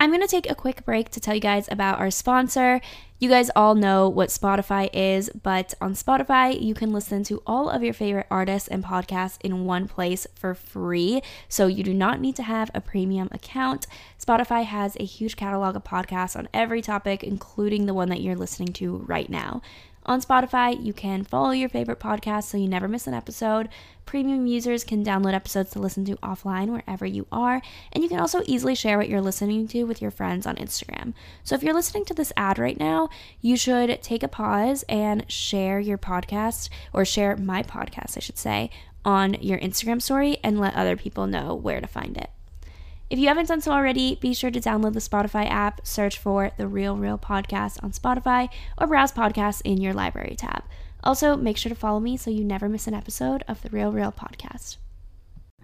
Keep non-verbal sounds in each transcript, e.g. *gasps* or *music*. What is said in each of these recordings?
I'm going to take a quick break to tell you guys about our sponsor. You guys all know what Spotify is, but on Spotify, you can listen to all of your favorite artists and podcasts in one place for free. So you do not need to have a premium account. Spotify has a huge catalog of podcasts on every topic, including the one that you're listening to right now. On Spotify, you can follow your favorite podcast so you never miss an episode. Premium users can download episodes to listen to offline wherever you are, and you can also easily share what you're listening to with your friends on Instagram. So if you're listening to this ad right now, you should take a pause and share your podcast, or share my podcast, I should say, on your Instagram story and let other people know where to find it. If you haven't done so already, be sure to download the Spotify app, search for the Real Reel Podcast on Spotify, or browse podcasts in your library tab. Also, make sure to follow me so you never miss an episode of the Real Reel Podcast.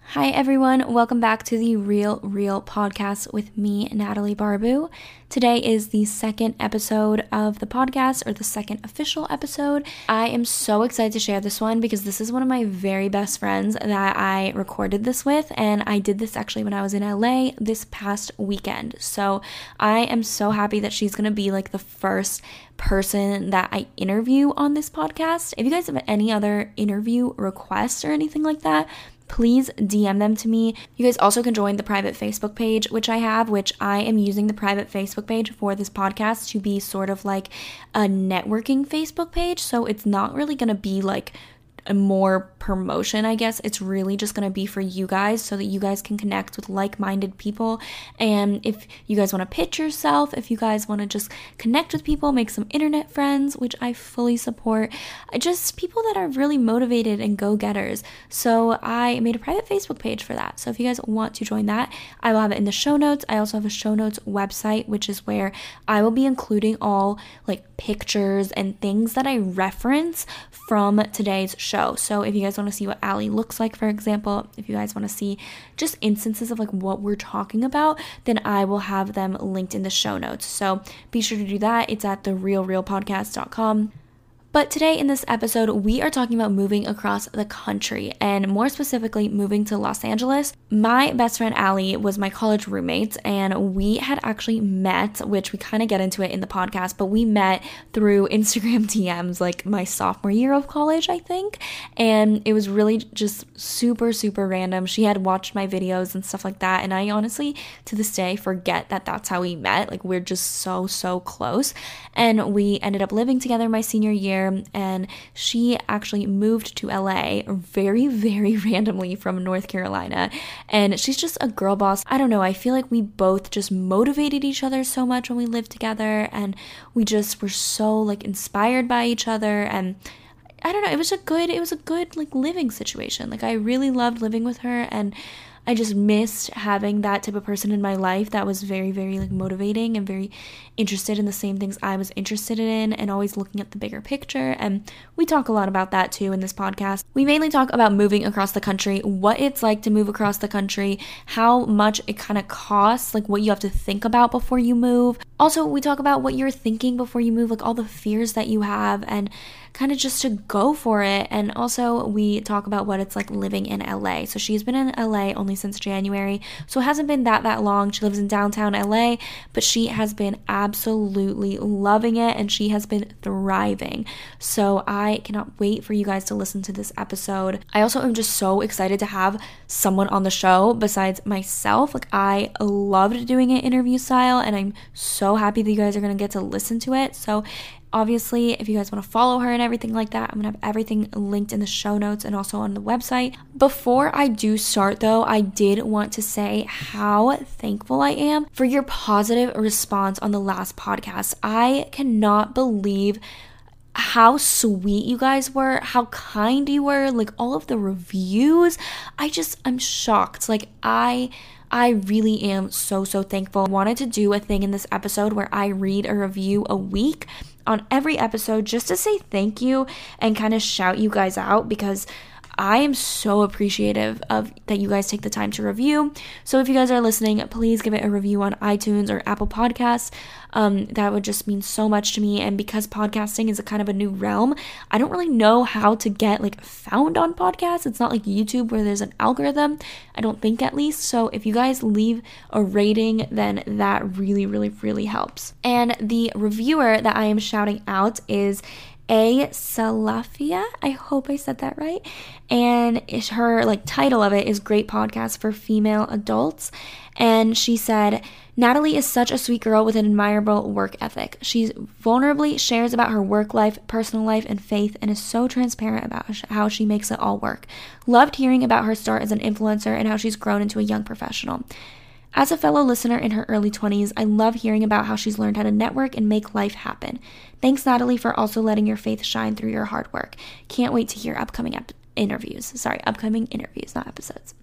Hi, everyone. Welcome back to the Real Reel podcast with me, Natalie Barbu. Today is the second episode of the podcast, or the second official episode. I am so excited to share this one because this is one of my very best friends that I recorded this with, and I did this actually when I was in LA this past weekend. So I am so happy that she's gonna be like the first person that I interview on this podcast. If you guys have any other interview requests or anything like that, please DM them to me. You guys also can join the private Facebook page, which I have, which I am using the private Facebook page for this podcast to be sort of like a networking Facebook page. So it's not really going to be like a more promotion, I guess. It's really just going to be for you guys so that you guys can connect with like minded people. And if you guys want to pitch yourself, if you guys want to just connect with people, make some internet friends, which I fully support, uh, just people that are really motivated and go getters. So I made a private Facebook page for that. So if you guys want to join that, I will have it in the show notes. I also have a show notes website, which is where I will be including all like pictures and things that I reference from today's show. So if you guys want to see what Ali looks like, for example, if you guys want to see just instances of like what we're talking about, then I will have them linked in the show notes. So be sure to do that. It's at therealreelpodcast.com. But today in this episode, we are talking about moving across the country and more specifically moving to Los Angeles. My best friend Ali was my college roommate, and we had actually met, which we kind of get into it in the podcast, but we met through *laughs* Instagram DMs like my sophomore year of college, I think. And it was really just super, super random. She had watched my videos and stuff like that. And I honestly, to this day, forget that that's how we met. Like, we're just so, so close. And we ended up living together my senior year and she actually moved to LA very, very *laughs* randomly from North Carolina. And she's just a girl boss. I don't know, I feel like we both just motivated each other so much when we lived together, and we just were so like inspired by each other and I don't know, it was a good it was a good like living situation. Like I really loved living with her and I just missed having that type of person in my life that was very, very like motivating and very interested in the same things I was interested in and always looking at the bigger picture. And we talk a lot about that too in this podcast. We mainly talk about moving across the country, what it's like to move across the country, how much it kind of costs, like what you have to think about before you move, Also, we talk about what you're thinking before you move, like all the fears that you have, and kind of just to go for it. And also, we talk about what it's like living in LA. So, she's been in LA only since January. So, it hasn't been that that long. She lives in downtown LA, but she has been absolutely loving it and she has been thriving. So, I cannot wait for you guys to listen to this episode. I also am just so excited to have someone on the show besides myself. Like, I loved doing an interview style, and I'm so so happy that you guys are going to get to listen to it. So, obviously, if you guys want to follow her and everything like that, I'm going to have everything linked in the show notes and also on the website. Before I do start, though, I did want to say how thankful I am for your positive response on the last podcast. I cannot believe how sweet you guys were, how kind you were, like all of the reviews. I just, I'm shocked. Like, I I really am so, so thankful. I wanted to do a thing in this episode where I read a review a week on every episode just to say thank you and kind of shout you guys out because I am so appreciative of that you guys take the time to review. So if you guys are listening, please give it a review on iTunes or Apple Podcasts. Um, that would just mean so much to me. And because podcasting is a kind of a new realm, I don't really know how to get like found on podcasts. It's not like YouTube where there's an algorithm. I don't think at least. So if you guys leave a rating, then that really, really, really helps. And the reviewer that I am shouting out is a Salafia. I hope I said that right. And her like title of it is Great Podcast for Female Adults. And she said, Natalie is such a sweet girl with an admirable work ethic. She vulnerably shares about her work life, personal life, and faith, and is so transparent about how she makes it all work. Loved hearing about her start as an influencer and how she's grown into a young professional. As a fellow listener in her early 20s, I love hearing about how she's learned how to network and make life happen. Thanks, Natalie, for also letting your faith shine through your hard work. Can't wait to hear upcoming ep- interviews. Sorry, upcoming interviews, not episodes.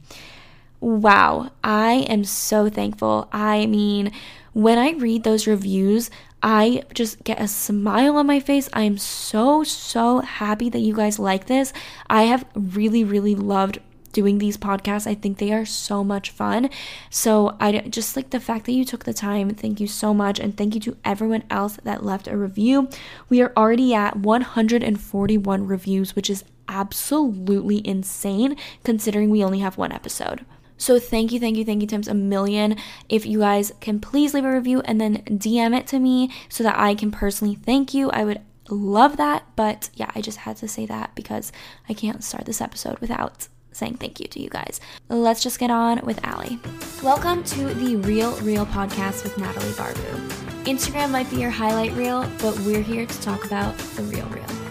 Wow, I am so thankful. I mean, when I read those reviews, I just get a smile on my face. I am so, so happy that you guys like this. I have really, really loved doing these podcasts. I think they are so much fun. So I just like the fact that you took the time. Thank you so much. And thank you to everyone else that left a review. We are already at 141 reviews, which is absolutely insane considering we only have one episode. So thank you, thank you, thank you times a million. If you guys can please leave a review and then DM it to me so that I can personally thank you, I would love that. But yeah, I just had to say that because I can't start this episode without saying thank you to you guys. Let's just get on with Ali. Welcome to the Real Reel podcast with Natalie Barbu. Instagram might be your highlight reel, but we're here to talk about the real real.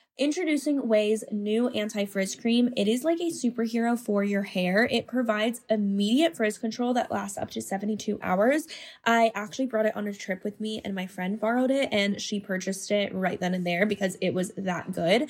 Introducing Ouai's new anti frizz cream. It is like a superhero for your hair. It provides immediate frizz control that lasts up to 72 hours. I actually brought it on a trip with me and my friend borrowed it and she purchased it right then and there because it was that good.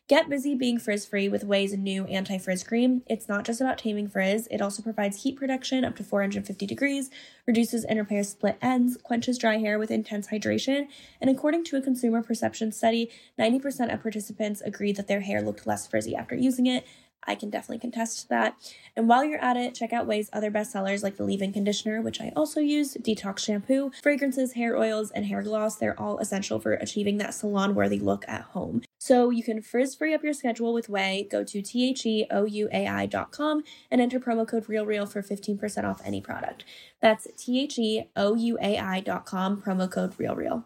Get busy being frizz free with Ouai's new anti frizz cream. It's not just about taming frizz, it also provides heat protection up to 450 degrees, reduces and repairs split ends, quenches dry hair with intense hydration, and according to a consumer perception study, 90% of participants agreed that their hair looked less frizzy after using it, I can definitely contest that. And while you're at it, check out Ouai's other bestsellers like the leave-in conditioner, which I also use, detox shampoo, fragrances, hair oils, and hair gloss. They're all essential for achieving that salon-worthy look at home. So you can frizz free up your schedule with Ouai. Go to theouai.com and enter promo code RealReal for 15% off any product. That's theouai.com, promo code RealReal.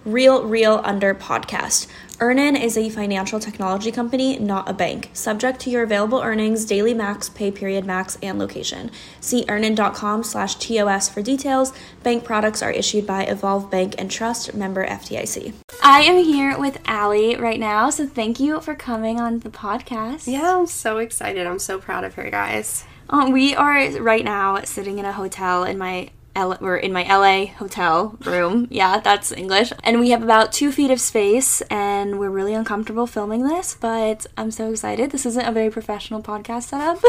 Real Real under podcast. Earnin is a financial technology company, not a bank, subject to your available earnings, daily max, pay period max, and location. See earnin.com slash TOS for details. Bank products are issued by Evolve Bank and Trust, member FDIC. I am here with Ali right now, so thank you for coming on the podcast. Yeah, I'm so excited. I'm so proud of her, guys. Um, we are right now sitting in a hotel in my L- we're in my LA hotel room. Yeah, that's English. And we have about two feet of space, and we're really uncomfortable filming this, but I'm so excited. This isn't a very professional podcast setup. *laughs*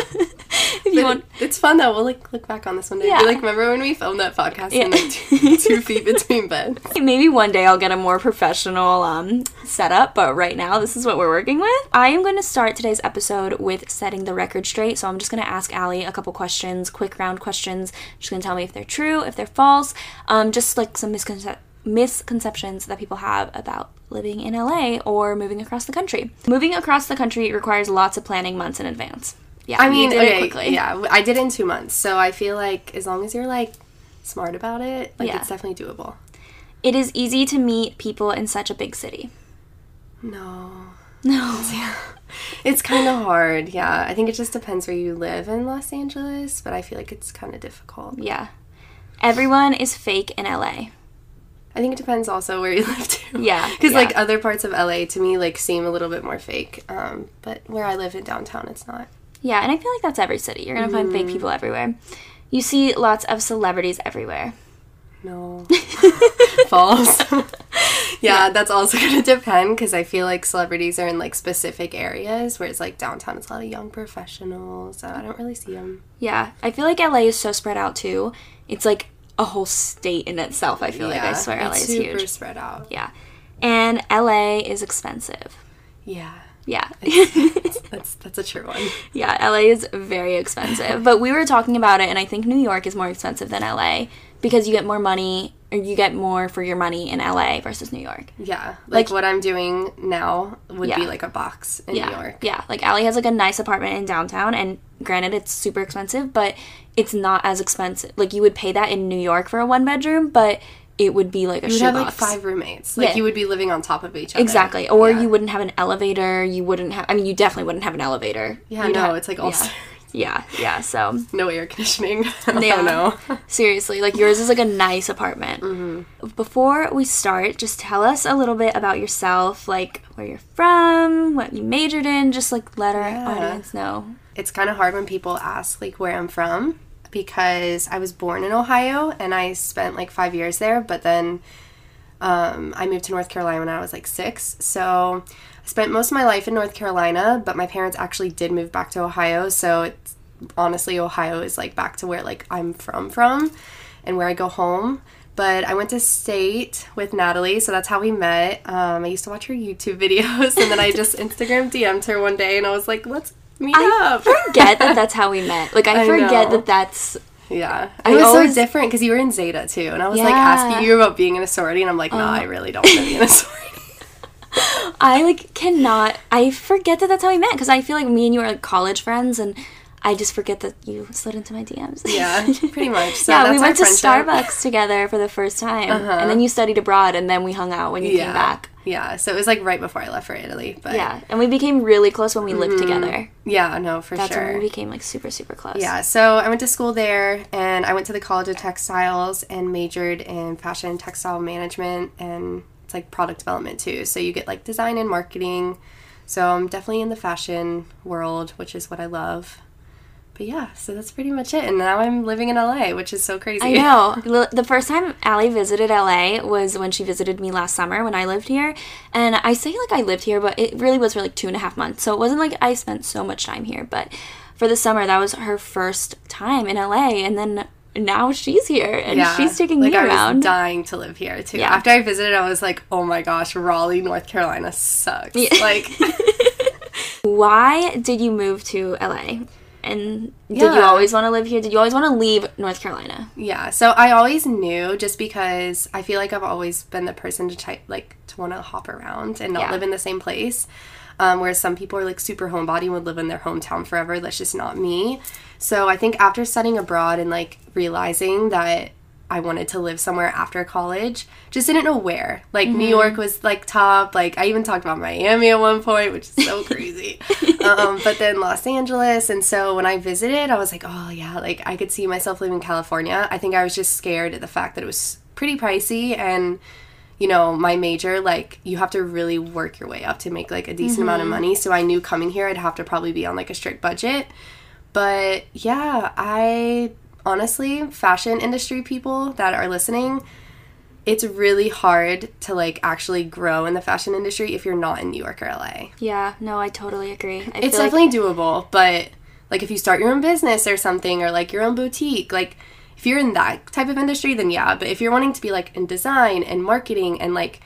if you want, it's fun though. We'll like look back on this one day. Yeah. Be like, remember when we filmed that podcast Yeah. in like two, two feet between beds? *laughs* maybe one day I'll get a more professional um, setup, but right now this is what we're working with. I am going to start today's episode with setting the record straight. So I'm just going to ask Ali a couple questions, quick round questions. She's going to tell me if they're true, if they're false, um, just like some misconce- misconceptions that people have about living in LA or moving across the country. Moving across the country requires lots of planning months in advance. Yeah, I mean, okay, quickly. yeah, I did it in two months, so I feel like as long as you're like smart about it, like Yeah. it's definitely doable. It is easy to meet people in such a big city. No, *laughs* No. *laughs* it's kind of hard. Yeah, I think it just depends where you live in Los Angeles, but I feel like it's kind of difficult. Yeah. Everyone is fake in LA. I think it depends also where you *laughs* live too. Yeah, because yeah. like other parts of LA to me like seem a little bit more fake. Um, but where I live in downtown, it's not. Yeah, and I feel like that's every city. You're gonna find fake people everywhere. You see lots of celebrities everywhere. No. *laughs* False. *laughs* yeah, that's also going to depend because I feel like celebrities are in like specific areas, whereas like downtown it's a lot of young professionals. So I don't really see them. Yeah, I feel like LA is so spread out too. It's like a whole state in itself. I feel like I swear LA it's is super huge. spread out. Yeah, and LA is expensive. Yeah. Yeah. *laughs* That's that's a true one. Yeah, LA is very expensive. but we were talking about it, and I think New York is more expensive than LA because you get more money, or you get more for your money in LA versus New York. Yeah. Like, Like- what I'm doing now would Yeah. be like a box in Yeah, New York. yeah. Like Ali has like a nice apartment in downtown, and granted, it's super expensive, but it's not as expensive. Like you would pay that in New York for a one bedroom, but it would be like a You would have like five roommates. Like Yeah. you would be living on top of each other. Exactly. Or Yeah. you wouldn't have an elevator. You wouldn't have. I mean, you definitely wouldn't have an elevator. Yeah, You'd no, have- it's like all yeah. stairs. *laughs* Yeah, yeah. So No air conditioning. *laughs* Yeah. oh no. *laughs* Seriously, like yours is like a nice apartment. Mm-hmm. Before we start, just tell us a little bit about yourself, like where you're from, what you majored in, just like let our Yeah. audience know. It's kind of hard when people ask like where I'm from because I was born in Ohio and I spent like five years there, but then um, I moved to North Carolina when I was like six. So I spent most of my life in North Carolina, but my parents actually did move back to Ohio. So it's honestly Ohio is like back to where like I'm from from and where I go home. But I went to state with Natalie, so that's how we met. Um, I used to watch her YouTube *laughs* videos, and then I just *laughs* Instagram DM'd her one day, and I was like, "Let's meet I up." *laughs* forget that that's how we met. Like I, I forget know. that that's Yeah. I It was always- so different because you were in Zeta too. And I was like asking you about being in a sorority, and I'm like, no, I really don't want to be in a *laughs* sorority. I like cannot. I forget that that's how we met because I feel like me and you are like college friends, and I just forget that you slid into my DMs. Yeah, pretty *laughs* much. So yeah, we went to friendship. Uh-huh. Starbucks together for the first time, and then you studied abroad, and then we hung out when you Yeah. came back. Yeah, so it was like right before I left for Italy. But Yeah, and we became really close when we lived mm-hmm. together. yeah, no, for That's sure. when we became like super super close. Yeah, so I went to school there and I went to the College of Textiles and majored in fashion and textile management and it's like product development too. So you get like design and marketing. So I'm definitely in the fashion world, which is what I love. But yeah, so that's pretty much it. And now I'm living in LA, which is so crazy. I know. The first time Ali visited LA was when she visited me last summer when I lived here. And I say like I lived here, but it really was for like two and a half months. So it wasn't like I spent so much time here. But for the summer, that was her first time in LA. And then now she's here and Yeah, she's taking like me I around. was dying to live here too. Yeah. After I visited, I was like, "Oh my gosh, Raleigh, North Carolina sucks." Like, *laughs* Why did you move to LA? And did you always want to live here? Did you always want to leave North Carolina? Yeah, so I always knew just because I feel like I've always been the person to try, like to want to hop around and not Yeah. live in the same place. Um, whereas some people are like super homebody and would live in their hometown forever. That's just not me. So I think after studying abroad and like realizing that I wanted to live somewhere after college, just didn't know where. Like New York was like top. Like I even talked about Miami at one point, which is so crazy. *laughs* um, but then Los Angeles, and so when I visited, I was like, oh yeah, like I could see myself living in California. I think I was just scared at the fact that it was pretty pricey and you know, my major, like, you have to really work your way up to make like a decent amount of money. So I knew coming here, I'd have to probably be on like a strict budget. But yeah, I honestly, fashion industry people that are listening, it's really hard to like actually grow in the fashion industry if you're not in New York or LA. Yeah, no, I totally agree. I It's feel like- definitely doable, but like if you start your own business or something or like your own boutique, like if you're in that type of industry, then yeah. But if you're wanting to be like in design and marketing and like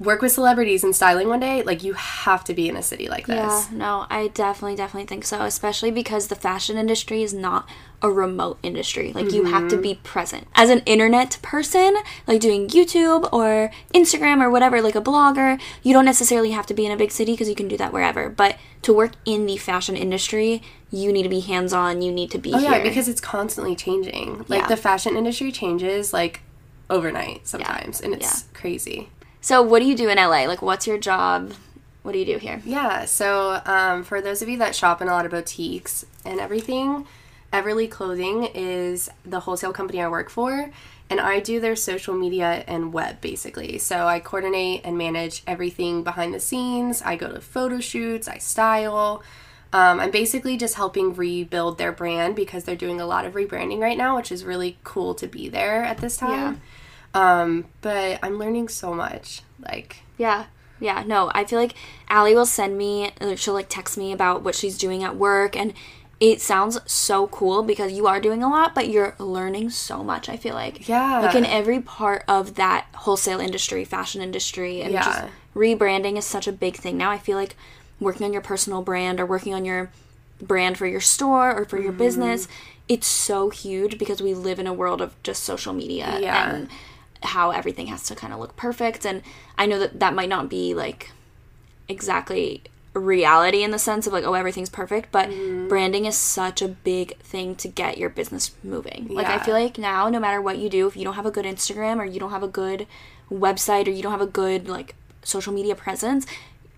work with celebrities and styling one day, like you have to be in a city like this. Yeah, no, I definitely, definitely think so, especially because the fashion industry is not a remote industry. Like, you have Mm-hmm. to be present. As an internet person, like doing YouTube or Instagram or whatever, like a blogger, you don't necessarily have to be in a big city because you can do that wherever. But to work in the fashion industry, you need to be hands on, you need to be Oh here. yeah, because it's constantly changing. Like Yeah. the fashion industry changes like overnight sometimes, and it's crazy. so, what do you do in LA? Like, what's your job? What do you do here? Yeah, so um, for those of you that shop in a lot of boutiques and everything, Everly Clothing is the wholesale company I work for, and I do their social media and web basically. So I coordinate and manage everything behind the scenes. I go to photo shoots, I style. Um, I'm basically just helping rebuild their brand because they're doing a lot of rebranding right now, which is really cool to be there at this time. Yeah. Um, but I'm learning so much. Like, Yeah. Yeah, no, I feel like Ali will send me, she'll like text me about what she's doing at work, and it sounds so cool because you are doing a lot, but you're learning so much, I feel like. Yeah. Like in every part of that wholesale industry, fashion industry, and just rebranding is such a big thing now. I feel like working on your personal brand or working on your brand for your store or for your Mm-hmm. business, it's so huge because we live in a world of just social media Yeah. and how everything has to kind of look perfect and i know that that might not be like exactly reality in the sense of like oh everything's perfect but Mm-hmm. branding is such a big thing to get your business moving like i feel like now no matter what you do if you don't have a good instagram or you don't have a good website or you don't have a good like social media presence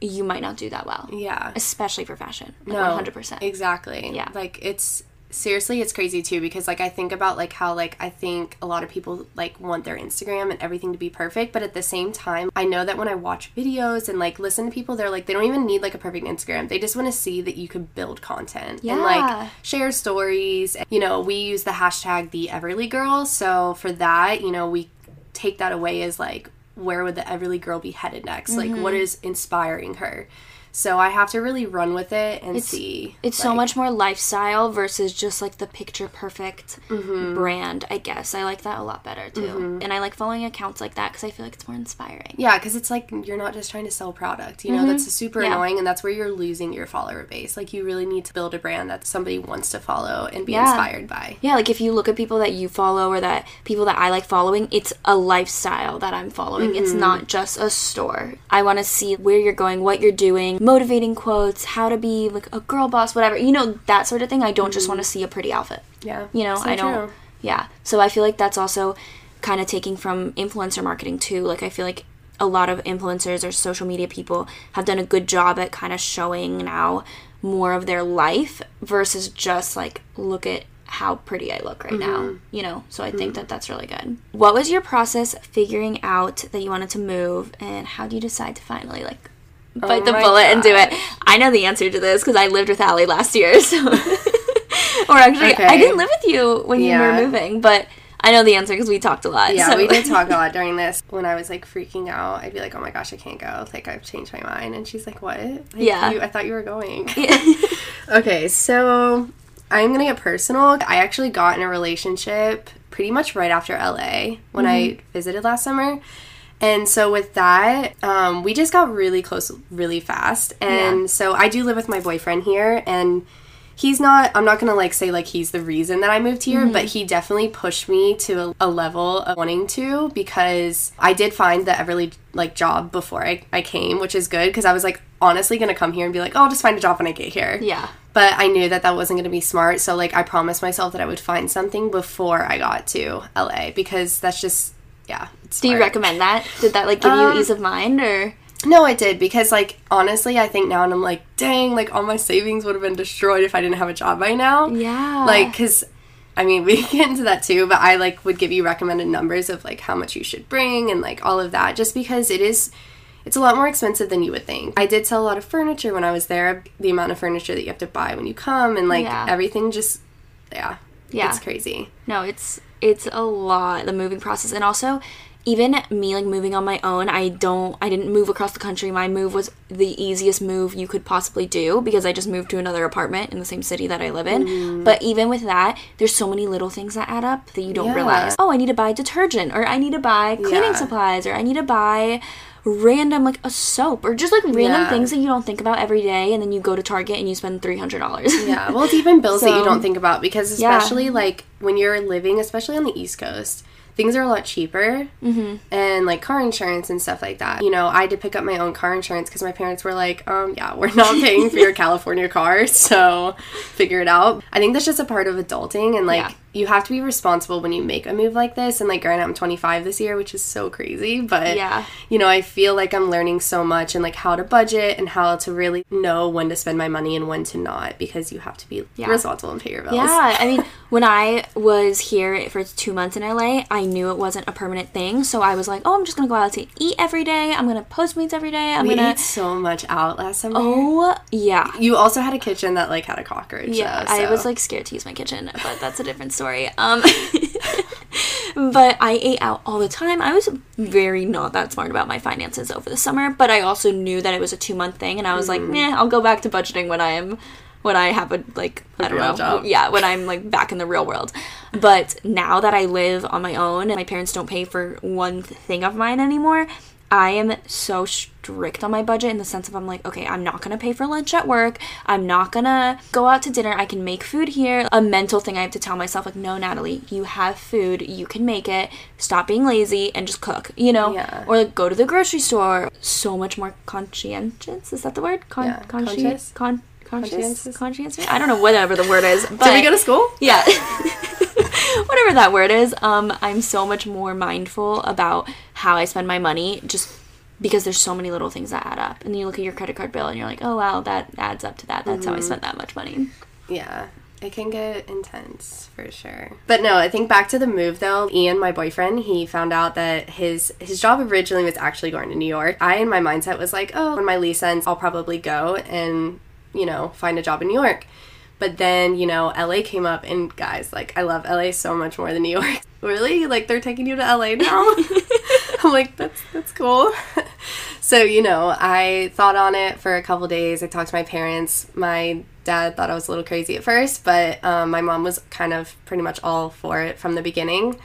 you might not do that well yeah. especially for fashion like No, 100% Exactly. Yeah. Like it's seriously it's crazy too because like I think about like how like I think a lot of people like want their Instagram and everything to be perfect, but at the same time, I know that when I watch videos and like listen to people, they're like they don't even need like a perfect Instagram. They just want to see that you can build content and like share stories. You know, we use the hashtag the Everly Girl, so for that, you know, we take that away as like where would the Everly girl be headed next? Like what Mm-hmm. is inspiring her? So I have to really run with it and see. It's so much more lifestyle versus just like the picture perfect Mm-hmm. brand, I guess. I like that a lot better too. And I like following accounts like that because I feel like it's more inspiring. Yeah, because it's like you're not just trying to sell product. You know, that's super Mm-hmm. Yeah. annoying, and that's where you're losing your follower base. Like you really need to build a brand that somebody wants to follow and be Yeah. inspired by. Yeah, like if you look at people that you follow or that people that I like following, it's a lifestyle that I'm following. It's Mm-hmm. not just a store. I want to see where you're going, what you're doing. Motivating quotes, how to be like a girl boss, whatever. You know, that sort of thing. I don't just want to see a pretty outfit. Yeah. You know, So I don't. true. Yeah. So I feel like that's also kind of taking from influencer marketing too. Like I feel like a lot of influencers or social media people have done a good job at kind of showing now more of their life versus just like look at how pretty I look right now, Mm-hmm. you know. So I think that that's really good. What was your process figuring out that you wanted to move and how do you decide to finally like Oh bite the Oh my bullet and do it? I know the answer to this because I lived with Ali last year. *laughs* So *laughs* or actually I didn't live with you when you were moving, but I know the answer because we talked a lot. Yeah, so- we did talk a *laughs* lot during this. When I was like freaking out, I'd be like, "Oh my gosh, I can't go! Like I've changed my mind." And she's like, "What? Like, Yeah. you, I thought you were going." okay, so I'm gonna get personal. I actually got in a relationship pretty much right after LA when I mm-hmm. visited last summer. And so with that, um, we just got really close really fast. And Yeah. so I do live with my boyfriend here and he's not i'm not gonna like say like he's the reason that i moved here but he definitely pushed me to a, a level of wanting to because i did find the everly like job before i, I came which is good because i was like honestly gonna come here and be like oh i'll just find a job when i get here yeah. but i knew that that wasn't gonna be smart so like i promised myself that i would find something before i got to la because that's just yeah Do you recommend that? Did that like give Um, you ease of mind or No, it did because like honestly, I think now and I'm like, dang, like all my savings would have been destroyed if I didn't have a job by now. Yeah. Like, cause I mean, *laughs* we get into that too, but I like would give you recommended numbers of like how much you should bring and like all of that, just because it is. It's a lot more expensive than you would think. I did sell a lot of furniture when I was there. The amount of furniture that you have to buy when you come and like Yeah. everything just, yeah, Yeah. it's crazy. No, it's it's a lot the moving process and also even me like moving on my own, I don't I didn't move across the country. My move was the easiest move you could possibly do because I just moved to another apartment in the same city that I live in. Mm. But even with that, there's so many little things that add up that you don't Yeah. realize. Oh, I need to buy detergent or I need to buy cleaning Yeah. supplies or I need to buy random like a soap or just like random Yeah. things that you don't think about every day and then you go to Target and you spend $300. Yeah, well, it's even bills that you don't think about because Yeah. especially like when you're living, especially on the East Coast, things are a lot cheaper, mm-hmm. and like car insurance and stuff like that. You know, I did pick up my own car insurance because my parents were like, um, yeah, we're not *laughs* paying for your California car, so figure it out. I think that's just a part of adulting, and like Yeah. You have to be responsible when you make a move like this. And like, granted, I'm 25 this year, which is so crazy, but Yeah. you know, I feel like I'm learning so much and like how to budget and how to really know when to spend my money and when to not because you have to be Yeah. responsible and pay your bills. Yeah, I mean, *laughs* when I was here for two months in LA, I knew it wasn't a permanent thing. So I was like, oh, I'm just gonna go out to eat every day. I'm gonna Postmates every day. I'm We gonna. ate so much out last summer. Oh yeah, You also had a kitchen that like had a cockroach. yeah. though, I was like scared to use my kitchen, but that's a different story. Um, *laughs* but I ate out all the time. I was very not that smart about my finances over the summer, but I also knew that it was a two month thing, and I was like, nah, I'll go back to budgeting when I am when I have a like I don't know, job. yeah, when I'm like back in the real world. But now that I live on my own and my parents don't pay for one thing of mine anymore, I am so strict on my budget in the sense of I'm like, okay, I'm not gonna pay for lunch at work. I'm not gonna go out to dinner. I can make food here. A mental thing I have to tell myself, like, no, Natalie, you have food. You can make it. Stop being lazy and just cook, you know? Yeah. Or like go to the grocery store. So much more conscientious. Is that the word? Con- Yeah, conscious? Con- conscious? Conscientious? Conscientious? I don't know whatever the word is. But *laughs* Did we go to school? yeah *laughs* *laughs* whatever that word is um i'm so much more mindful about how i spend my money just because there's so many little things that add up and then you look at your credit card bill and you're like oh wow that adds up to that that's how i spent that much money Yeah. It can get intense for sure. But no, I think back to the move though. Ian, my boyfriend, he found out that his his job originally was actually going to New York. I in my mindset was like, oh, when my lease ends, I'll probably go and you know find a job in New York. But then you know LA came up, and guys, like I love LA so much more than New York. *laughs* really, like they're taking you to LA now. *laughs* I'm like, that's that's cool. *laughs* so you know, I thought on it for a couple days. I talked to my parents. My dad thought I was a little crazy at first, but um, my mom was kind of pretty much all for it from the beginning.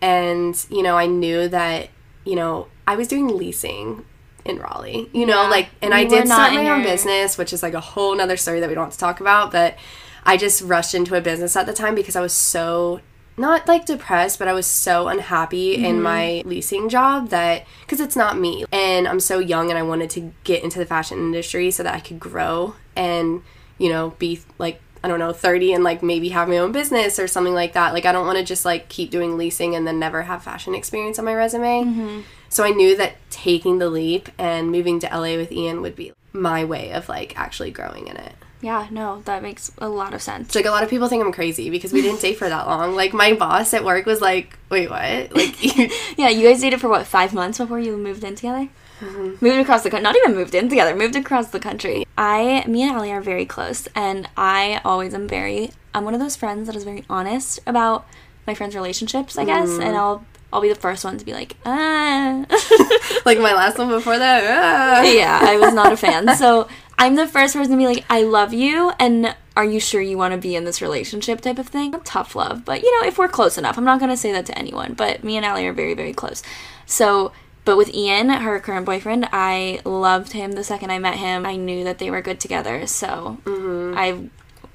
And you know, I knew that you know I was doing leasing in Raleigh. You know, Yeah. like, and You I did start my own business, which is like a whole nother story that we don't have to talk about. But I just rushed into a business at the time because I was so not like depressed, but I was so unhappy Mm-hmm. in my leasing job that because it's not me, and I'm so young, and I wanted to get into the fashion industry so that I could grow and you know be like I don't know 30 and like maybe have my own business or something like that. Like I don't want to just like keep doing leasing and then never have fashion experience on my resume. Mm-hmm. So I knew that taking the leap and moving to LA with Ian would be my way of like actually growing in it. Yeah, no, that makes a lot of sense. Like a lot of people think I'm crazy because we didn't *laughs* date for that long. Like my boss at work was like, "Wait, what?" Like, *laughs* *laughs* Yeah, you guys dated for what, five months before you moved in together? Moved across the country. Not even moved in together, moved across the country. I, me and Ali are very close, and I always am very, I'm one of those friends that is very honest about my friends' relationships, I guess, and I'll, I'll be the first one to be like, ah. *laughs* like my last one before that. ah. yeah, I was not a fan. So I'm the first person to be like, I love you, and are you sure you want to be in this relationship type of thing? Tough love, but you know, if we're close enough, I'm not gonna say that to anyone. But me and Ali are very, very close. So, but with Ian, her current boyfriend, I loved him the second I met him. I knew that they were good together, so mm-hmm. I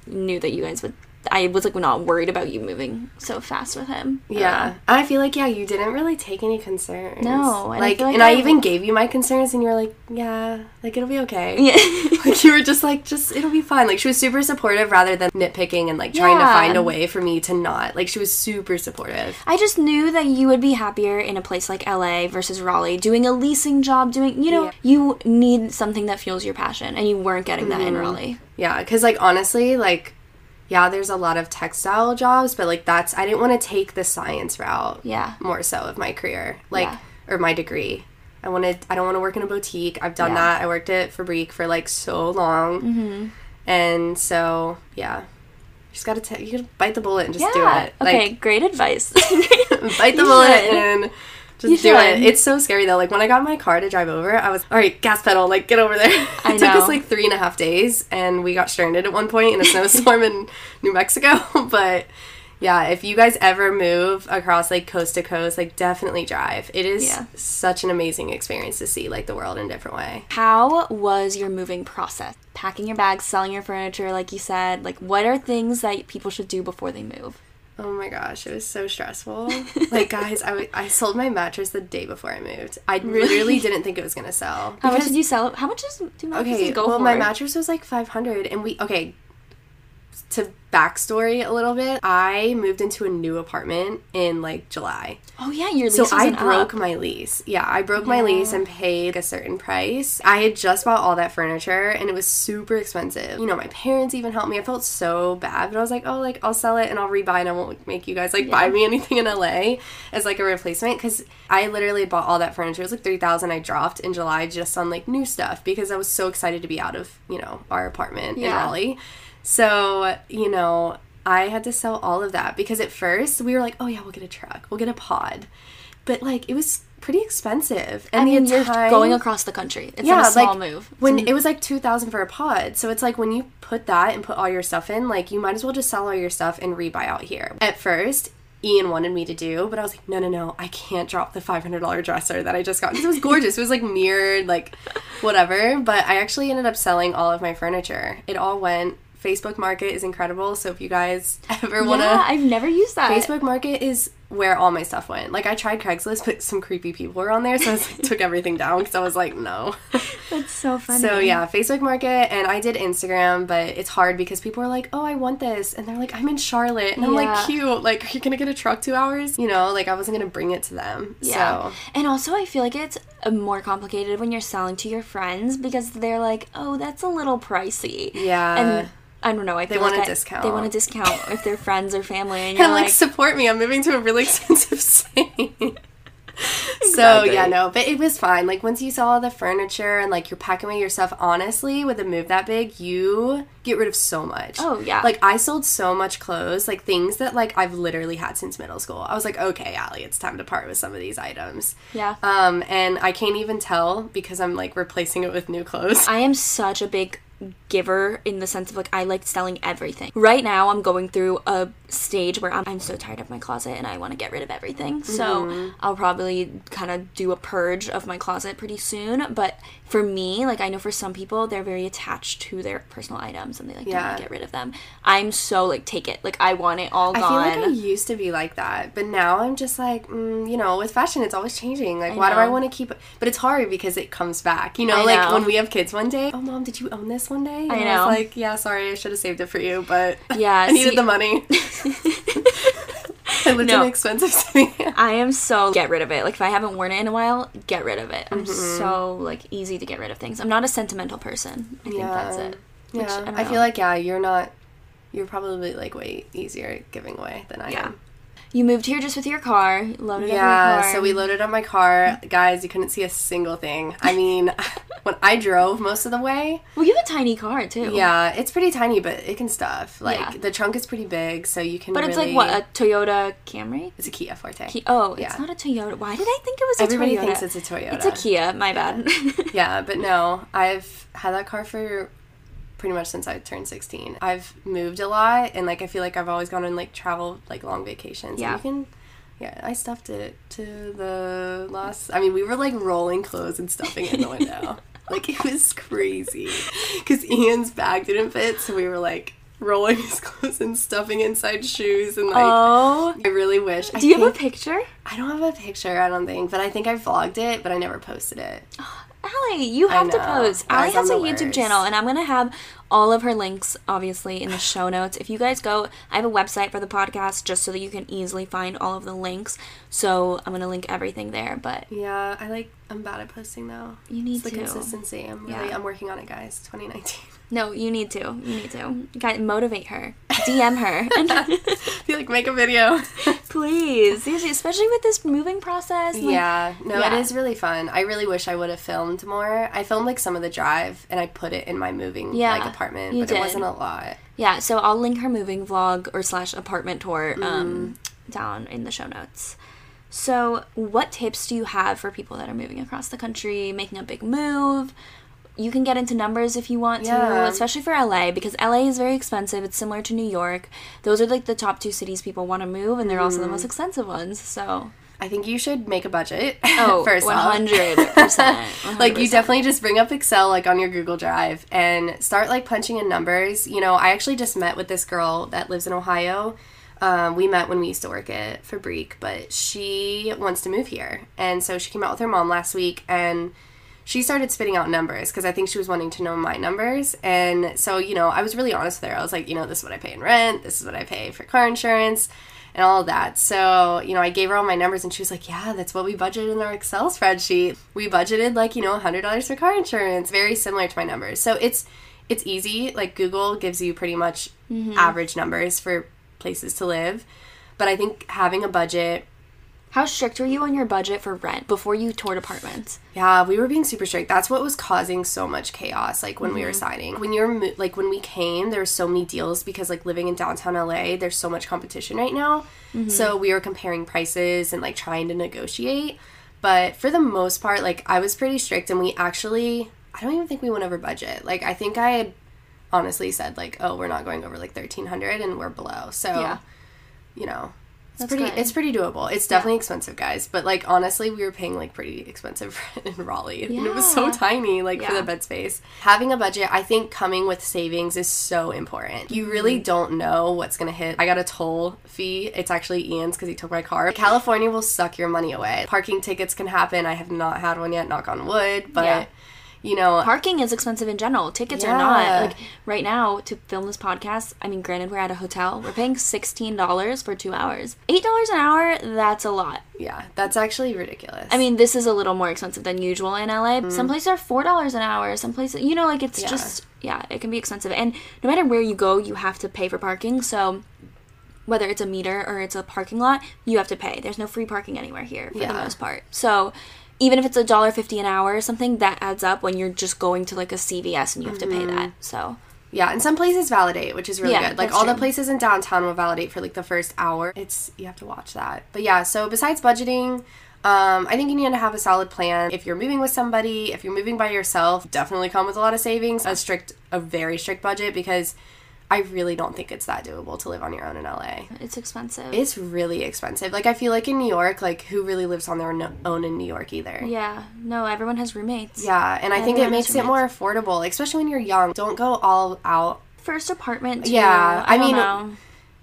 knew that you guys would. I was like not worried about you moving so fast with him. Yeah, I feel like yeah, you didn't really take any concerns. No, and I like, feel like and I I- even gave you my concerns, and you were like, "Yeah, like it'll be okay." *laughs* Yeah. *laughs* like you were just like, "Just it'll be fine." Like she was super supportive rather than nitpicking and like trying to find a way for me to not. Like she was super supportive. I just knew that you would be happier in a place like LA versus Raleigh, doing a leasing job, doing, you know, Yeah. you need something that fuels your passion, and you weren't getting that Mm-hmm. in Raleigh. Yeah, because like honestly, like yeah, there's a lot of textile jobs, but like that's I didn't want to take the science route. Yeah. more so of my career, like Yeah. or my degree. I wanted. I don't want to work in a boutique. I've done Yeah. that. I worked at Fabrique for like so long, mm-hmm. and so yeah, you just gotta t- you gotta bite the bullet and just do it. Okay, great advice. *laughs* *laughs* Bite the bullet should. And. You Just do it. should. It's so scary though. Like when I got my car to drive over, I was all right. Gas pedal, like get over there. *laughs* it took us like three and a half days, and we got stranded at one point in a snowstorm in *laughs* New Mexico. *laughs* but yeah, if you guys ever move across like coast to coast, like definitely drive. It is Yeah. such an amazing experience to see like the world in a different way. How was your moving process? Packing your bags, selling your furniture, like you said. Like, what are things that people should do before they move? Oh my gosh, it was so stressful. *laughs* like guys, I, w- I sold my mattress the day before I moved. I literally didn't think it was gonna sell. How much did you sell? How much is do mattresses Okay, go well, for? my mattress was like 500 and we okay, to backstory a little bit, I moved into a new apartment in like July. oh yeah, your lease So I broke up. my lease. Yeah, I broke my lease and paid a certain price. I had just bought all that furniture and it was super expensive. You know, my parents even helped me. I felt so bad, but I was like, oh, like I'll sell it and I'll rebuy and I won't make you guys like buy me anything in LA as like a replacement because I literally bought all that furniture. It was like three thousand I dropped in July just on like new stuff because I was so excited to be out of you know our apartment in Yeah. Raleigh. So you know. I had to sell all of that because at first we were like, oh yeah, we'll get a truck, we'll get a pod, but like it was pretty expensive. And I mean, the you're going across the country. It's yeah, a small like move. when it was like two thousand for a pod. So it's like when you put that and put all your stuff in, like you might as well just sell all your stuff and rebuy out here. At first, Ian wanted me to do, but I was like, no, no, no, I can't drop the five hundred dollar dresser that I just got because it was *laughs* gorgeous. it was like mirrored, like whatever. But I actually ended up selling all of my furniture. It all went. Facebook Market is incredible. So if you guys *laughs* ever want to yeah, I've never used that. Facebook Market is where all my stuff went. Like I tried Craigslist, but some creepy people were on there, so I like, *laughs* took everything down because I was like, no. *laughs* That's so funny. so yeah, Facebook Market, and I did Instagram, but it's hard because people are like, oh, I want this, and they're like, I'm in Charlotte, and I'm Yeah. like, cute. Like, are you gonna get a truck two hours? You know, like I wasn't gonna bring it to them. Yeah. So And also, I feel like it's uh, more complicated when you're selling to your friends because they're like, oh, that's a little pricey. Yeah. And I don't know. I feel want like a I- discount. They want a discount if they're friends or family. And and like, like, support me. I'm moving to a really *laughs* expensive city. So yeah, no, but it was fine. Like once you saw all the furniture and like you're packing away your stuff, honestly, with a move that big, you get rid of so much. Oh, yeah. Like I sold so much clothes, like things that like I've literally had since middle school. I was like, okay, Ali, it's time to part with some of these items. yeah. Um, and I can't even tell because I'm like replacing it with new clothes. I am such a big giver in the sense of like I like selling everything. Right now I'm going through a stage where I'm, I'm so tired of my closet and I want to get rid of everything. So mm-hmm. I'll probably kind of do a purge of my closet pretty soon, but for me, like I know for some people, they're very attached to their personal items and they like don't want to get rid of them. I'm so like take it, like I want it all I gone. feel like I used to be like that, but now I'm just like, mm, you know, with fashion, it's always changing. Like, I why do I want to keep it? But it's hard because it comes back. You know, I like know. when we have kids one day. Oh, mom, did you own this one day? And I I know. was like, yeah, sorry, I should have saved it for you, but *laughs* Yeah, I needed see- the money. *laughs* *laughs* *laughs* I lived No. in an expensive city. *laughs* I am so get rid of it. Like if I haven't worn it in a while, get rid of it. I'm Mm-hmm. so like easy to get rid of things. I'm not a sentimental person. I think that's it. Which, Yeah, don't I, feel like yeah, you're not. You're probably like way easier giving away than I Yeah. am. You moved here just with your car, loaded up Yeah, your car. so we loaded up my car. Guys, you couldn't see a single thing. I *laughs* mean, when I drove most of the way, Well, you have a tiny car too. yeah, it's pretty tiny, but it can stuff. Like Yeah. the trunk is pretty big, so you can. But it's really- like what a Toyota Camry. It's a Kia Forte. Ki- oh, Yeah. it's not a Toyota. Why did I think it was a Everybody Toyota? thinks it's a Toyota. It's a Kia. My bad. Yeah, but no, *laughs* I've had that car for pretty much since I turned 16. I've moved a lot and like I feel like I've always gone on like travel like long vacations. Yeah. And you can yeah, I stuffed it to the last I mean, we were like rolling clothes and stuffing it in the window. *laughs* like it was crazy. Cuz Ian's bag didn't fit, so we were like rolling his clothes and stuffing inside shoes and like oh. I really wish. I Do you have a picture? I don't have a picture, I don't think, but I think I vlogged it, but I never posted it. *gasps* Oh, Ali, you have to post. Ali has a YouTube worst. channel, and I'm gonna have all of her links obviously in the *sighs* show notes. If you guys go, I have a website for the podcast just so that you can easily find all of the links. So I'm gonna link everything there. But Yeah, I like. I'm bad at posting though. You need it's the to. consistency. I'm really. Yeah. I'm working on it, guys. 2019. No, you need to. You need to. Guys, motivate her. DM her. *laughs* Feel *laughs* like make a video. Please, especially with this moving process. like- yeah, no, Yeah. it is really fun. I really wish I would have filmed more. I filmed like some of the drive, and I put it in my moving Yeah, like apartment, you but did. it wasn't a lot. Yeah, so I'll link her moving vlog or slash apartment tour um, Mm. down in the show notes. So, what tips do you have for people that are moving across the country, making a big move? You can get into numbers if you want to, especially for LA because LA is very expensive. It's similar to New York. Those are like the top two cities people want to move, and they're also the Mm. most expensive ones. So, I think you should make a budget. *laughs* oh, first one off. hundred percent. *laughs* like you definitely just bring up excel like on your google drive and start like punching in numbers you know i actually just met with this girl that lives in ohio um, we met when we used to work at fabrique but she wants to move here and so she came out with her mom last week and she started spitting out numbers because i think she was wanting to know my numbers and so you know i was really honest with her i was like you know this is what i pay in rent this is what i pay for car insurance and all of that. So, you know, I gave her all my numbers and she was like, Yeah, that's what we budgeted in our Excel spreadsheet. We budgeted like, you know, hundred dollars for car insurance. Very similar to my numbers. So it's it's easy. Like Google gives you pretty much mm-hmm. average numbers for places to live. But I think having a budget How strict were you on your budget for rent before you toured apartments? Yeah, we were being super strict. That's what was causing so much chaos. Like when we were mm-hmm. signing, when you're mo- like when we came, there were so many deals because like living in downtown LA, there's so much competition right now. Mm-hmm. So we were comparing prices and like trying to negotiate. But for the most part, like I was pretty strict, and we actually, I don't even think we went over budget. Like I think I had honestly said like, oh, we're not going over like thirteen hundred, and we're below. So Yeah. you know. It's That's pretty good. it's pretty doable. It's definitely expensive, guys. But like honestly, we were paying like pretty expensive *laughs* in Raleigh. And it was so tiny, like for the bed space. Having a budget, I think coming with savings is so important. You really Mm-hmm. don't know what's gonna hit. I got a toll fee. It's actually Ian's because he took my car. California will suck your money away. Parking tickets can happen. I have not had one yet, knock on wood, but Yeah. You know parking is expensive in general. Tickets are not. Like right now to film this podcast, I mean granted we're at a hotel. We're paying sixteen dollars for two hours. Eight dollars an hour, that's a lot. yeah, that's actually ridiculous. I mean, this is a little more expensive than usual in LA. Some places are four dollars an hour. Some places, you know, like it's Mm. Yeah. just yeah, it can be expensive. And no matter where you go, you have to pay for parking. So whether it's a meter or it's a parking lot, you have to pay. There's no free parking anywhere here for the most part. So even if it's a dollar fifty an hour or something, that adds up when you're just going to like a CVS and you have to pay that. So Yeah, and some places validate, which is really Yeah, good. Like all the places in downtown will validate for like the first hour. It's you have to watch that. But yeah, so besides budgeting, um, I think you need to have a solid plan. If you're moving with somebody, if you're moving by yourself, definitely come with a lot of savings, a strict, a very strict budget because I really don't think it's that doable to live on your own in LA. It's expensive. It's really expensive. Like I feel like in New York, like who really lives on their no- own in New York either? yeah. No, everyone has roommates. Yeah, and I think it makes it more affordable, like, especially when you're young. Don't go all out. First apartment. Too. Yeah, I, I don't mean- know.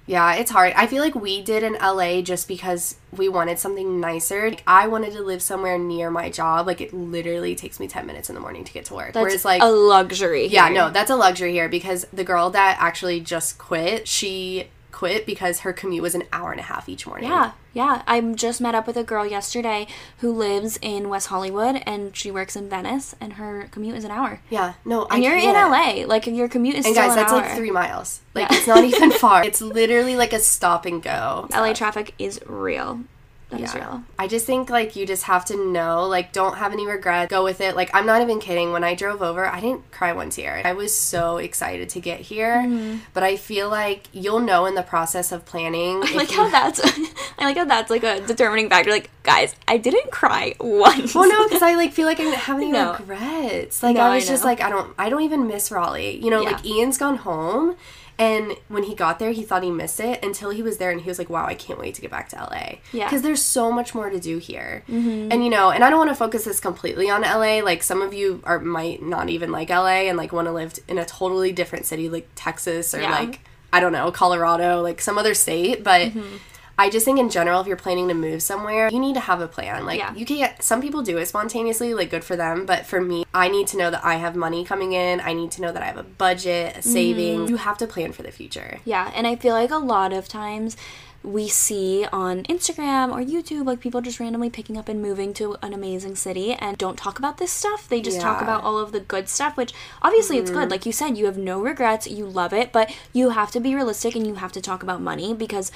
Yeah, it's hard. I feel like we did in LA just because we wanted something nicer. Like, I wanted to live somewhere near my job. Like it literally takes me 10 minutes in the morning to get to work. That's Whereas like a luxury. Yeah, no, that's a luxury here because the girl that actually just quit, she quit because her commute was an hour and a half each morning. Yeah, yeah. I just met up with a girl yesterday who lives in West Hollywood and she works in Venice and her commute is an hour. Yeah. No, I And you're in can't. LA. Like your commute is And guys, that's hour. like three miles. Like Yeah. it's not even *laughs* far. It's literally like a stop and go. LA traffic is real. That is Yeah. real. I just think like you just have to know, like, don't have any regrets. Go with it. Like, I'm not even kidding. When I drove over, I didn't cry one tear. I was so excited to get here. Mm-hmm. But I feel like you'll know in the process of planning. *laughs* I like you- how that's *laughs* I like how that's like a determining factor. Like, guys, I didn't cry once. Well, no, because I *laughs* like feel like I didn't have any No. regrets. Like No, I I was just like I don't, I don't even miss Raleigh. You know, Yeah. like Ian's gone home, and when he got there, he thought he missed it until he was there, and he was like, "Wow, I can't wait to get back to LA." Yeah. Mm-hmm. because there's so much more to do here, and you know, and I don't want to focus this completely on LA. Like some of you are might not even like LA and like want to live in a totally different city, like Texas or Yeah. like I don't know, Colorado, like some other state, but. Mm-hmm. I just think in general, if you're planning to move somewhere, you need to have a plan. Like Yeah. you can get some people do it spontaneously, like good for them. But for me, I need to know that I have money coming in. I need to know that I have a budget, a savings. Mm-hmm. You have to plan for the future. Yeah, and I feel like a lot of times we see on Instagram or YouTube like people just randomly picking up and moving to an amazing city and don't talk about this stuff. They just talk about all of the good stuff, which obviously it's good. Mm-hmm. Like you said, you have no regrets, you love it, but you have to be realistic and you have to talk about money because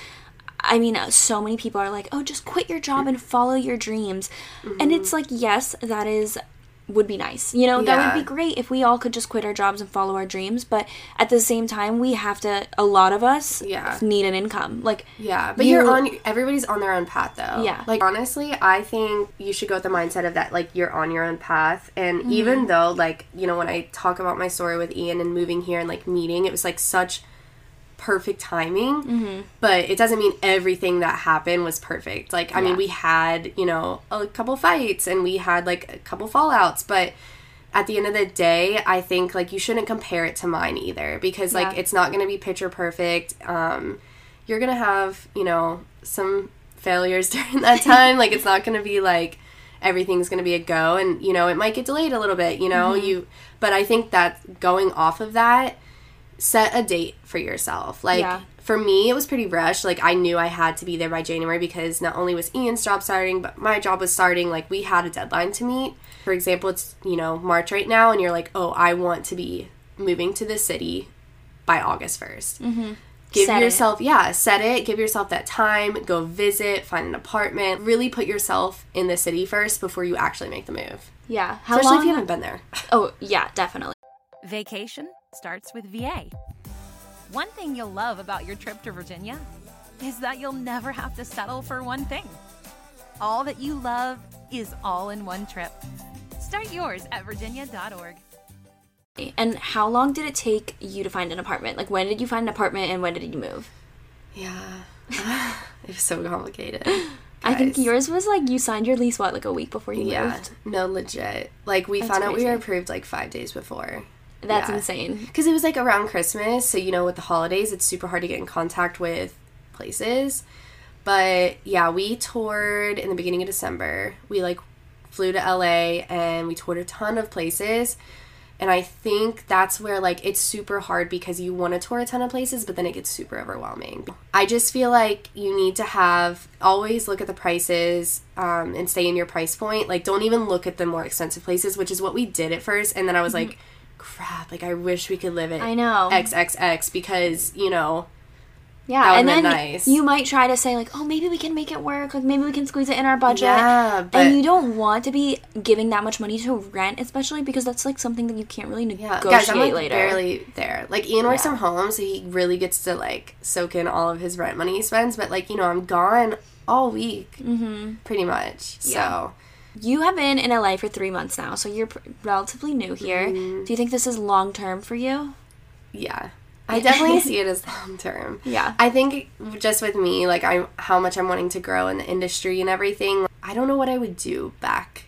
I mean, so many people are like, "Oh, just quit your job and follow your dreams." And it's like, yes, that is would be nice. You know, that would be great if we all could just quit our jobs and follow our dreams, but at the same time, we have to a lot of us Yeah. need an income. Like Yeah, but you, are on. Everybody's on their own path, though. Yeah. Like honestly, I think you should go with the mindset of that. Like you're on your own path, and Mm-hmm. even though, like you know, when I talk about my story with Ian and moving here and like meeting, it was like such perfect timing. Mm-hmm. But it doesn't mean everything that happened was perfect. Like I Yeah. mean, we had you know a couple fights and we had like a couple fallouts, but at the end of the day, I think like you shouldn't compare it to mine either because like Yeah. it's not going to be picture perfect. Um, you're going to have, you know, some failures *laughs* during that *laughs* time. like it's not going to be like everything's going to be a go and you know, it might get delayed a little bit, you know, Mm-hmm. you but I think that going off of that set a date for yourself. Like Yeah. for me, it was pretty rushed. Like I knew I had to be there by January because not only was Ian's job starting, but my job was starting. Like we had a deadline to meet. For example, it's you know March right now, and you're like, oh, I want to be moving to this city by August 1st Mm-hmm. Give Set it. yourself, yeah, set it. Give yourself that time. Go visit, find an apartment. Really put yourself in the city first before you actually make the move. yeah, how Especially long? if you haven't been there. oh yeah, definitely. Vacation starts with VA. One thing you'll love about your trip to Virginia is that you'll never have to settle for one thing. All that you love is all in one trip. Start yours at virginia.org. And how long did it take you to find an apartment? Like when did you find an apartment and when did you move? Yeah, *laughs* it was so complicated. I think yours was like you signed your lease what like a week before you Yeah, moved. no, legit. Like we That's found out we were approved like five days before. That's Yeah. insane. Because it was like around Christmas, so you know, with the holidays, it's super hard to get in contact with places. But yeah, we toured in the beginning of December. We like flew to LA and we toured a ton of places. And I think that's where like it's super hard because you want to tour a ton of places, but then it gets super overwhelming. I just feel like you need to have always look at the prices um, and stay in your price point. Like, don't even look at the more expensive places, which is what we did at first. And then I was like, crap, like I wish we could live Mm-hmm. I know. XXX because you know Yeah, and then nice. you might try to say like, "Oh, maybe we can make it work. Like maybe we can squeeze it in our budget." Yeah, but- and you don't want to be giving that much money to rent, especially because that's like something that you can't really yeah, negotiate guys, I'm like later. barely there. Like Ian works Yeah. from home, so he really gets to like soak in all of his rent money he spends. But like you know, I'm gone all week, mm-hmm. pretty much. Yeah. So You have been in LA for three months now, so you're pr- relatively new here. Mm-hmm. Do you think this is long term for you? yeah. I definitely *laughs* see it as long term. Yeah. I think just with me, like I'm how much I'm wanting to grow in the industry and everything. I don't know what I would do back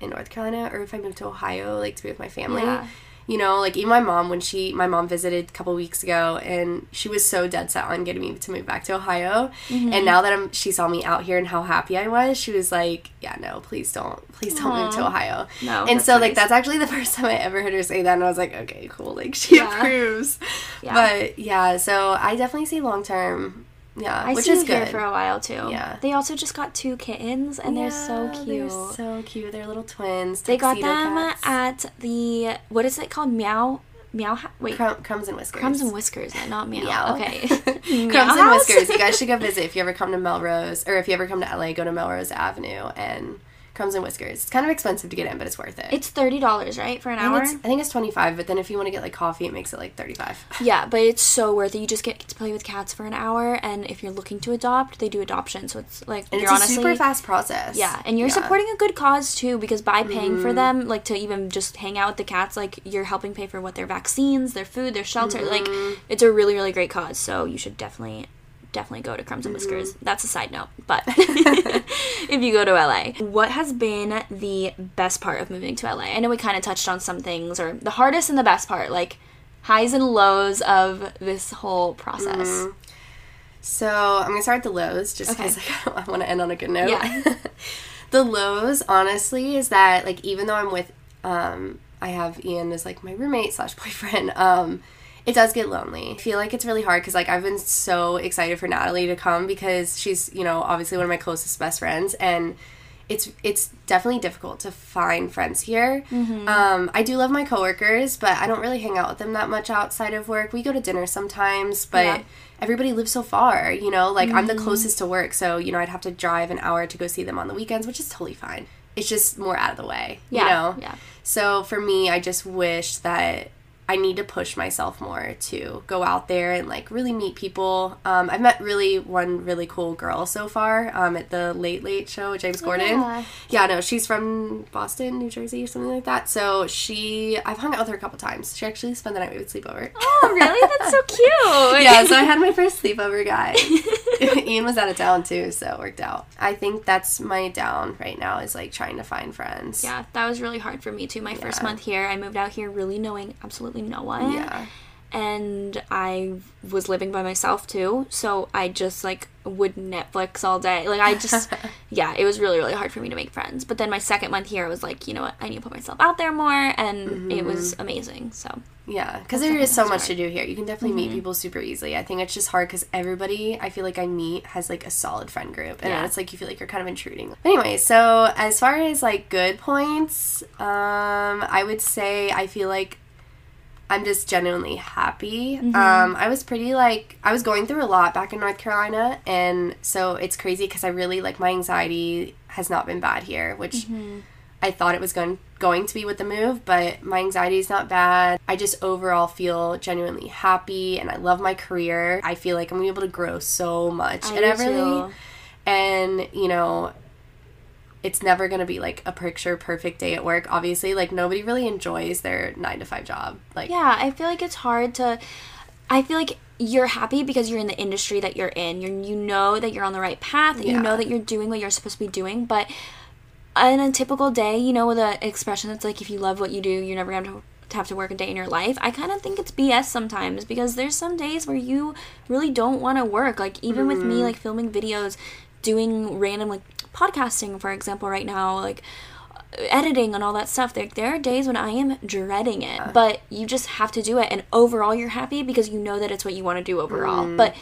in North Carolina or if I moved to Ohio, like to be with my family. Yeah. You know, like even my mom when she my mom visited a couple weeks ago and she was so dead set on getting me to move back to Ohio. Mm-hmm. And now that I'm she saw me out here and how happy I was, she was like, Yeah, no, please don't please don't move to Ohio. No, And so like that's actually the *laughs* first time I ever heard her say that and I was like, Okay, cool, like she Yeah. approves. Yeah. But yeah, so I definitely see long term yeah, I which is good. here for a while too. Yeah. They also just got two kittens and they're so cute. They're so cute. They're little twins. they got them cats. at the what is it called? Meow Meow ha- wait. Crumb, crumbs and whiskers. Crumbs and whiskers, and not meow. Meow. *laughs* Okay. *laughs* Crumbs and whiskers. You guys should go visit if you ever come to Melrose, or if you ever come to LA, go to Melrose Avenue and Crumbs and Whiskers. It's kind of expensive to get in, but it's worth it. It's thirty dollars, right, for an think, hour? I think it's twenty five, but then if you want to get like coffee, it makes it like thirty five. *laughs* Yeah, but it's so worth it. You just get to play with cats for an hour, and if you're looking to adopt, they do adoption. So it's like And you're it's honestly a super fast process. Yeah, and you're Yeah. Mm-hmm. supporting a good cause too because by paying for them, like to even just hang out with the cats, like you're helping pay for what their vaccines, their food, their shelter. Like Mm-hmm. it's a really really great cause. So you should definitely definitely go to Crumbs and Whiskers. Mm-hmm. That's a side note, but *laughs* *laughs* if you go to LA, what has been the best part of moving to LA? I know we kind of touched on some things, or the hardest and the best part, like highs and lows of this whole process. Mm-hmm. So I'm gonna start with the lows, just Okay. because *laughs* I want to end on a good note. Yeah. the lows, honestly, is that like even though I'm with, um, I have Ian as like my roommate slash boyfriend. Um, it does get lonely. I feel like it's really hard because like I've been so excited for Natalie to come because she's you know obviously one of my closest best friends and. It's it's definitely difficult to find friends here. Um, I do love my coworkers, but I don't really hang out with them that much outside of work. We go to dinner sometimes, but Yeah. everybody lives so far, you know, like I'm the closest to work, so you know, I'd have to drive an hour to go see them on the weekends, which is totally fine. It's just more out of the way, Yeah, you know. yeah. So for me, I just wish that I need to push myself more to go out there and like really meet people. Um, I've met really one really cool girl so far um, at the Late Late Show with James Corden. Yeah. Yeah, no, she's from Boston, New Jersey, or something like that. So she, I've hung out with her a couple times. She actually spent the night we would sleep over. Oh, really? That's so *laughs* cute. yeah, so I had my first sleepover guy. *laughs* Ian was out of town too, so it worked out. I think that's my down right now is like trying to find friends. Yeah, that was really hard for me too. My first month here, I moved out here really knowing absolutely no one. Yeah. And I was living by myself too, so I just like would Netflix all day. Like I just *laughs* yeah, it was really really hard for me to make friends. But then my second month here I was like, you know what? I need to put myself out there more and it was amazing. So, Yeah, because there is so much to do here. You can definitely meet people super easily. I think it's just hard because everybody I feel like I meet has like a solid friend group, and Yeah. it's like you feel like you're kind of intruding. Anyway, so as far as like good points, um, I would say I feel like I'm just genuinely happy. Um, I was pretty like I was going through a lot back in North Carolina, and so it's crazy because I really like my anxiety has not been bad here, which I thought it was going going to be with the move, but my anxiety is not bad. I just overall feel genuinely happy, and I love my career. I feel like I'm able to grow so much I do Everly, too. and you know it's never going to be like a picture perfect day at work obviously like nobody really enjoys their 9 to 5 job like yeah, I feel like it's hard to I feel like you're happy because you're in the industry that you're in. You you know that you're on the right path. You Yeah. know that you're doing what you're supposed to be doing, but on a typical day, you know, with the expression that's like if you love what you do, you're never going to to have to work a day in your life. I kind of think it's BS sometimes because there's some days where you really don't want to work. Like even with me mm-hmm. like filming videos, doing random like podcasting for example right now, like editing and all that stuff. There, there are days when I am dreading it, but you just have to do it. And overall, you're happy because you know that it's what you want to do overall. Mm. But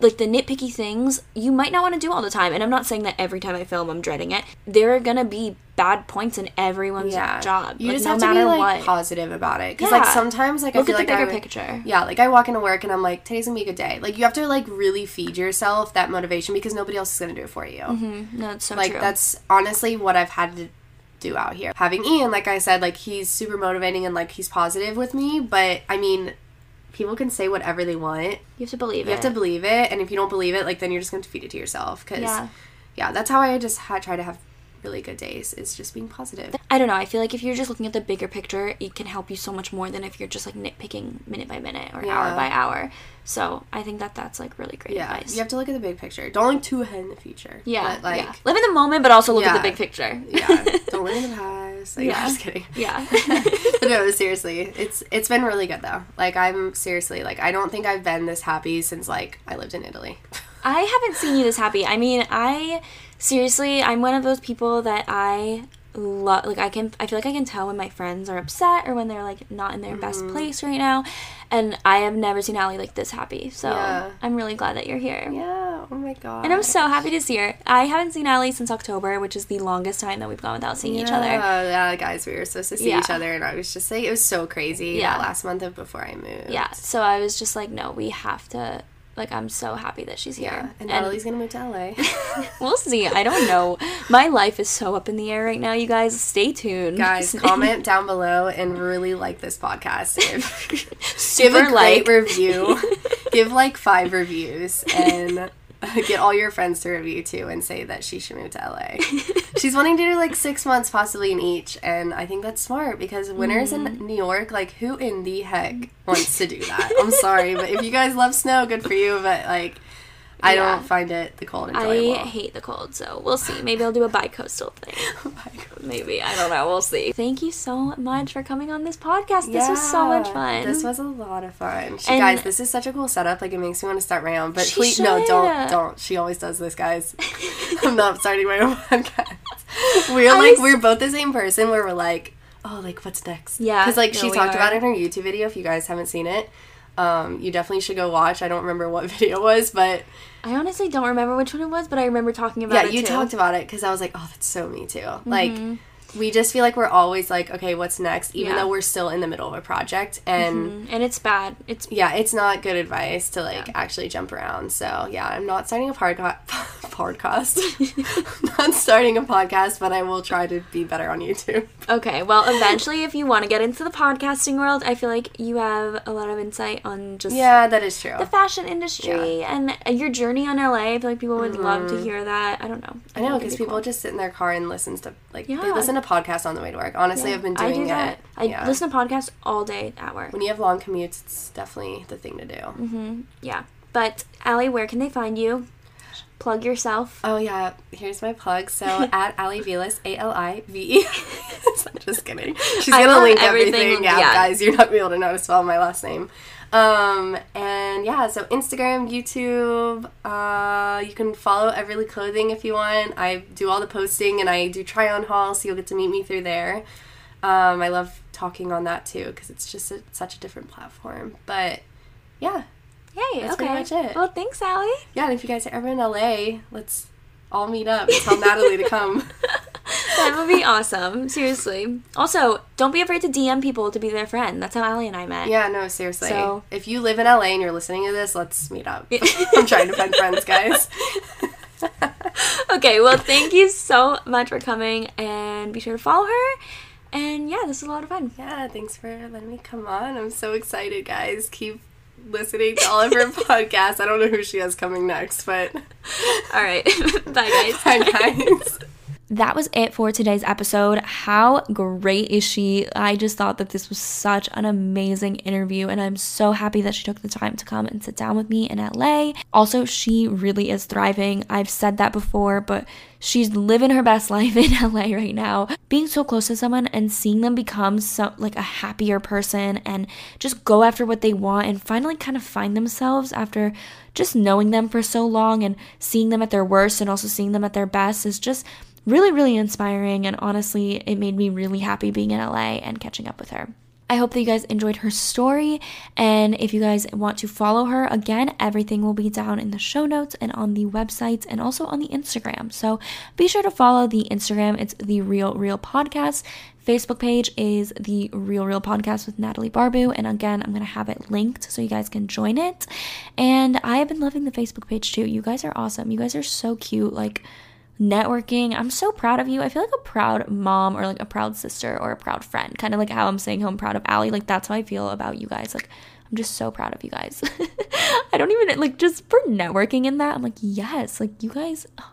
like the nitpicky things, you might not want to do all the time. And I'm not saying that every time I film, I'm dreading it. There are gonna be bad points in everyone's yeah job. you like, just no have to matter be like what. positive about it because like sometimes like Look i feel at the like bigger I, picture. yeah like i walk into work and i'm like today's gonna be a good day like you have to like really feed yourself that motivation because nobody else is gonna do it for you mm-hmm. No, it's so like true. that's honestly what i've had to do out here having ian like i said like he's super motivating and like he's positive with me but i mean people can say whatever they want you have to believe you it. You have to believe it and if you don't believe it like then you're just going to feed it to yourself because Yeah. yeah. that's how i just ha- try to have really good days is just being positive. I don't know. I feel like if you're just looking at the bigger picture, it can help you so much more than if you're just like nitpicking minute by minute or Yeah. hour by hour. So I think that that's like really great Yeah, advice. you have to look at the big picture. Don't look too ahead in the future. yeah, but like yeah. live in the moment, but also look at the big picture. yeah, don't live in the past. Like, Yeah. I'm just kidding. Yeah. *laughs* but no, seriously, it's it's been really good though. Like I'm seriously like I don't think I've been this happy since like I lived in Italy. *laughs* I haven't seen you this happy. I mean, I seriously, I'm one of those people that I love. Like, I can, I feel like I can tell when my friends are upset or when they're like not in their Mm-hmm. best place right now. And I have never seen Ali like this happy. So Yeah. I'm really glad that you're here. yeah. Oh my god. And I'm so happy to see her. I haven't seen Ali since October, which is the longest time that we've gone without seeing each other. Yeah, yeah, guys, we were supposed to see Yeah. each other, and I was just like, it was so crazy. Yeah. that last month of before I moved. Yeah. So I was just like, no, we have to. Like, I'm so happy that she's here. yeah. And Natalie's gonna move to LA. *laughs* We'll see. I don't know. My life is so up in the air right now, you guys. Stay tuned. guys, *laughs* comment down below and really like this podcast. *laughs* If, give a great like. review. give like five reviews and *laughs* get all your friends to review too and say that she should move to LA. *laughs* She's wanting to do like six months possibly in each, and I think that's smart because winters Mm. in New York, like who in the heck wants to do that? I'm sorry, but if you guys love snow, good for you. But like, I Yeah. don't find it the cold enjoyable. I hate the cold, so we'll see. Maybe I'll do a bi-coastal thing. *laughs* Maybe I don't know. We'll see. Thank you so much for coming on this podcast. This was so much fun. This was a lot of fun. She, guys, this is such a cool setup. Like it makes me want to start my own. But She please, no, don't, don't. She always does this, guys. *laughs* I'm not starting my own podcast. We're I like, we're both the same person. Where we're like, oh, like what's next? Yeah, because like no, she talked are. about it in her YouTube video. If you guys haven't seen it, um, you definitely should go watch. I don't remember what *laughs* video it was, but I honestly don't remember which one it was, but I remember talking about yeah, it Yeah, you too. talked about it because I was like, oh, that's so me too. Mm-hmm. Like, we just feel like we're always like, okay, what's next? Even Yeah. though we're still in the middle of a project and. Mm, and it's bad. It's yeah, it's not good advice to like actually jump around. So yeah, I'm not starting a podca- *laughs* podcast. *laughs* Not starting a podcast, but I will try to be better on YouTube. okay. Well, eventually, if you want to get into the podcasting world, I feel like you have a lot of insight on just Yeah, that is true. the fashion industry and uh, your journey on LA. I feel like people would love to hear that. I don't know. Mm-hmm. I know because be people cool. just sit in their car and listen to like they Yeah. Listen to podcasts on the way to work. Honestly, I've been I doing do that. it. I yeah. listen to podcasts all day at work. when you have long commutes, it's definitely the thing to do. Mm-hmm. Yeah. But Ali, where can they find you? Plug yourself. Oh yeah, here's my plug. So *laughs* at Ali Velas, A L I V E. I'm *laughs* just kidding. She's I gonna link everything, everything. Yeah, yeah. guys, you're not gonna be able to know how to spell my last name. Um, and yeah, so Instagram, YouTube. Uh, you can follow Everly Clothing if you want. I do all the posting and I do try on hauls, so you'll get to meet me through there. Um, I love talking on that too because it's just a, such a different platform. But yeah, Hey, That's okay. pretty much it. Well, thanks, Ali. yeah. And if you guys are ever in LA, let's all meet up. and Tell Natalie to come. *laughs* That would be awesome. Seriously. Also, don't be afraid to DM people to be their friend. That's how Ali and I met. Yeah, no, seriously. So- if you live in LA and you're listening to this, let's meet up. *laughs* I'm trying to find friends, guys. *laughs* Okay, well, thank you so much for coming, and be sure to follow her. And yeah, this was a lot of fun. Yeah, thanks for letting me come on. I'm so excited, guys. Keep listening to all of her *laughs* podcasts. I don't know who she has coming next, but All right. Bye, guys. bye, guys. That was it for today's episode. How great is she? I just thought that this was such an amazing interview, and I'm so happy that she took the time to come and sit down with me in LA. Also, she really is thriving. I've said that before, but she's living her best *laughs* life in LA right now. Being so close to someone and seeing them become so like a happier person and just go after what they want and finally kind of find themselves after just knowing them for so long and seeing them at their worst and also seeing them at their best is just really, really inspiring. And honestly, it made me really happy being in LA and catching up with her. I hope that you guys enjoyed her story. And if you guys want to follow her, again, everything will be down in the show notes and on the website and also on the Instagram. So be sure to follow the Instagram. It's the Real Reel Podcast. Facebook page is the Real Reel Podcast with Natalie Barbu. And again, I'm going to have it linked so you guys can join it. And I have been loving the Facebook page too. You guys are awesome. You guys are so cute. Like, networking. I'm so proud of you. I feel like a proud mom or like a proud sister or a proud friend. Kind of like how I'm saying how I'm proud of Ali. Like that's how I feel about you guys. Like I'm just so proud of you guys. *laughs* I don't even like just for networking in that. I'm like, yes, like you guys oh,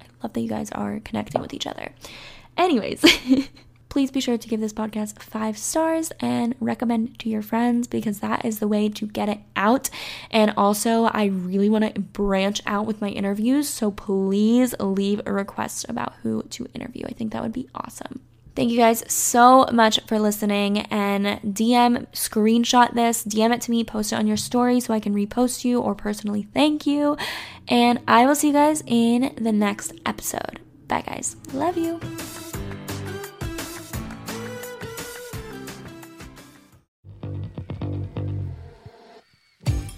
I Love that you guys are connecting with each other. Anyways, *laughs* please be sure to give this podcast five stars and recommend to your friends because that is the way to get it out. And also, I really want to branch out with my interviews. So please leave a request about who to interview. I think that would be awesome. Thank you guys so much for listening and DM, screenshot this, DM it to me, post it on your story so I can repost you or personally thank you. And I will see you guys in the next episode. Bye, guys. Love you.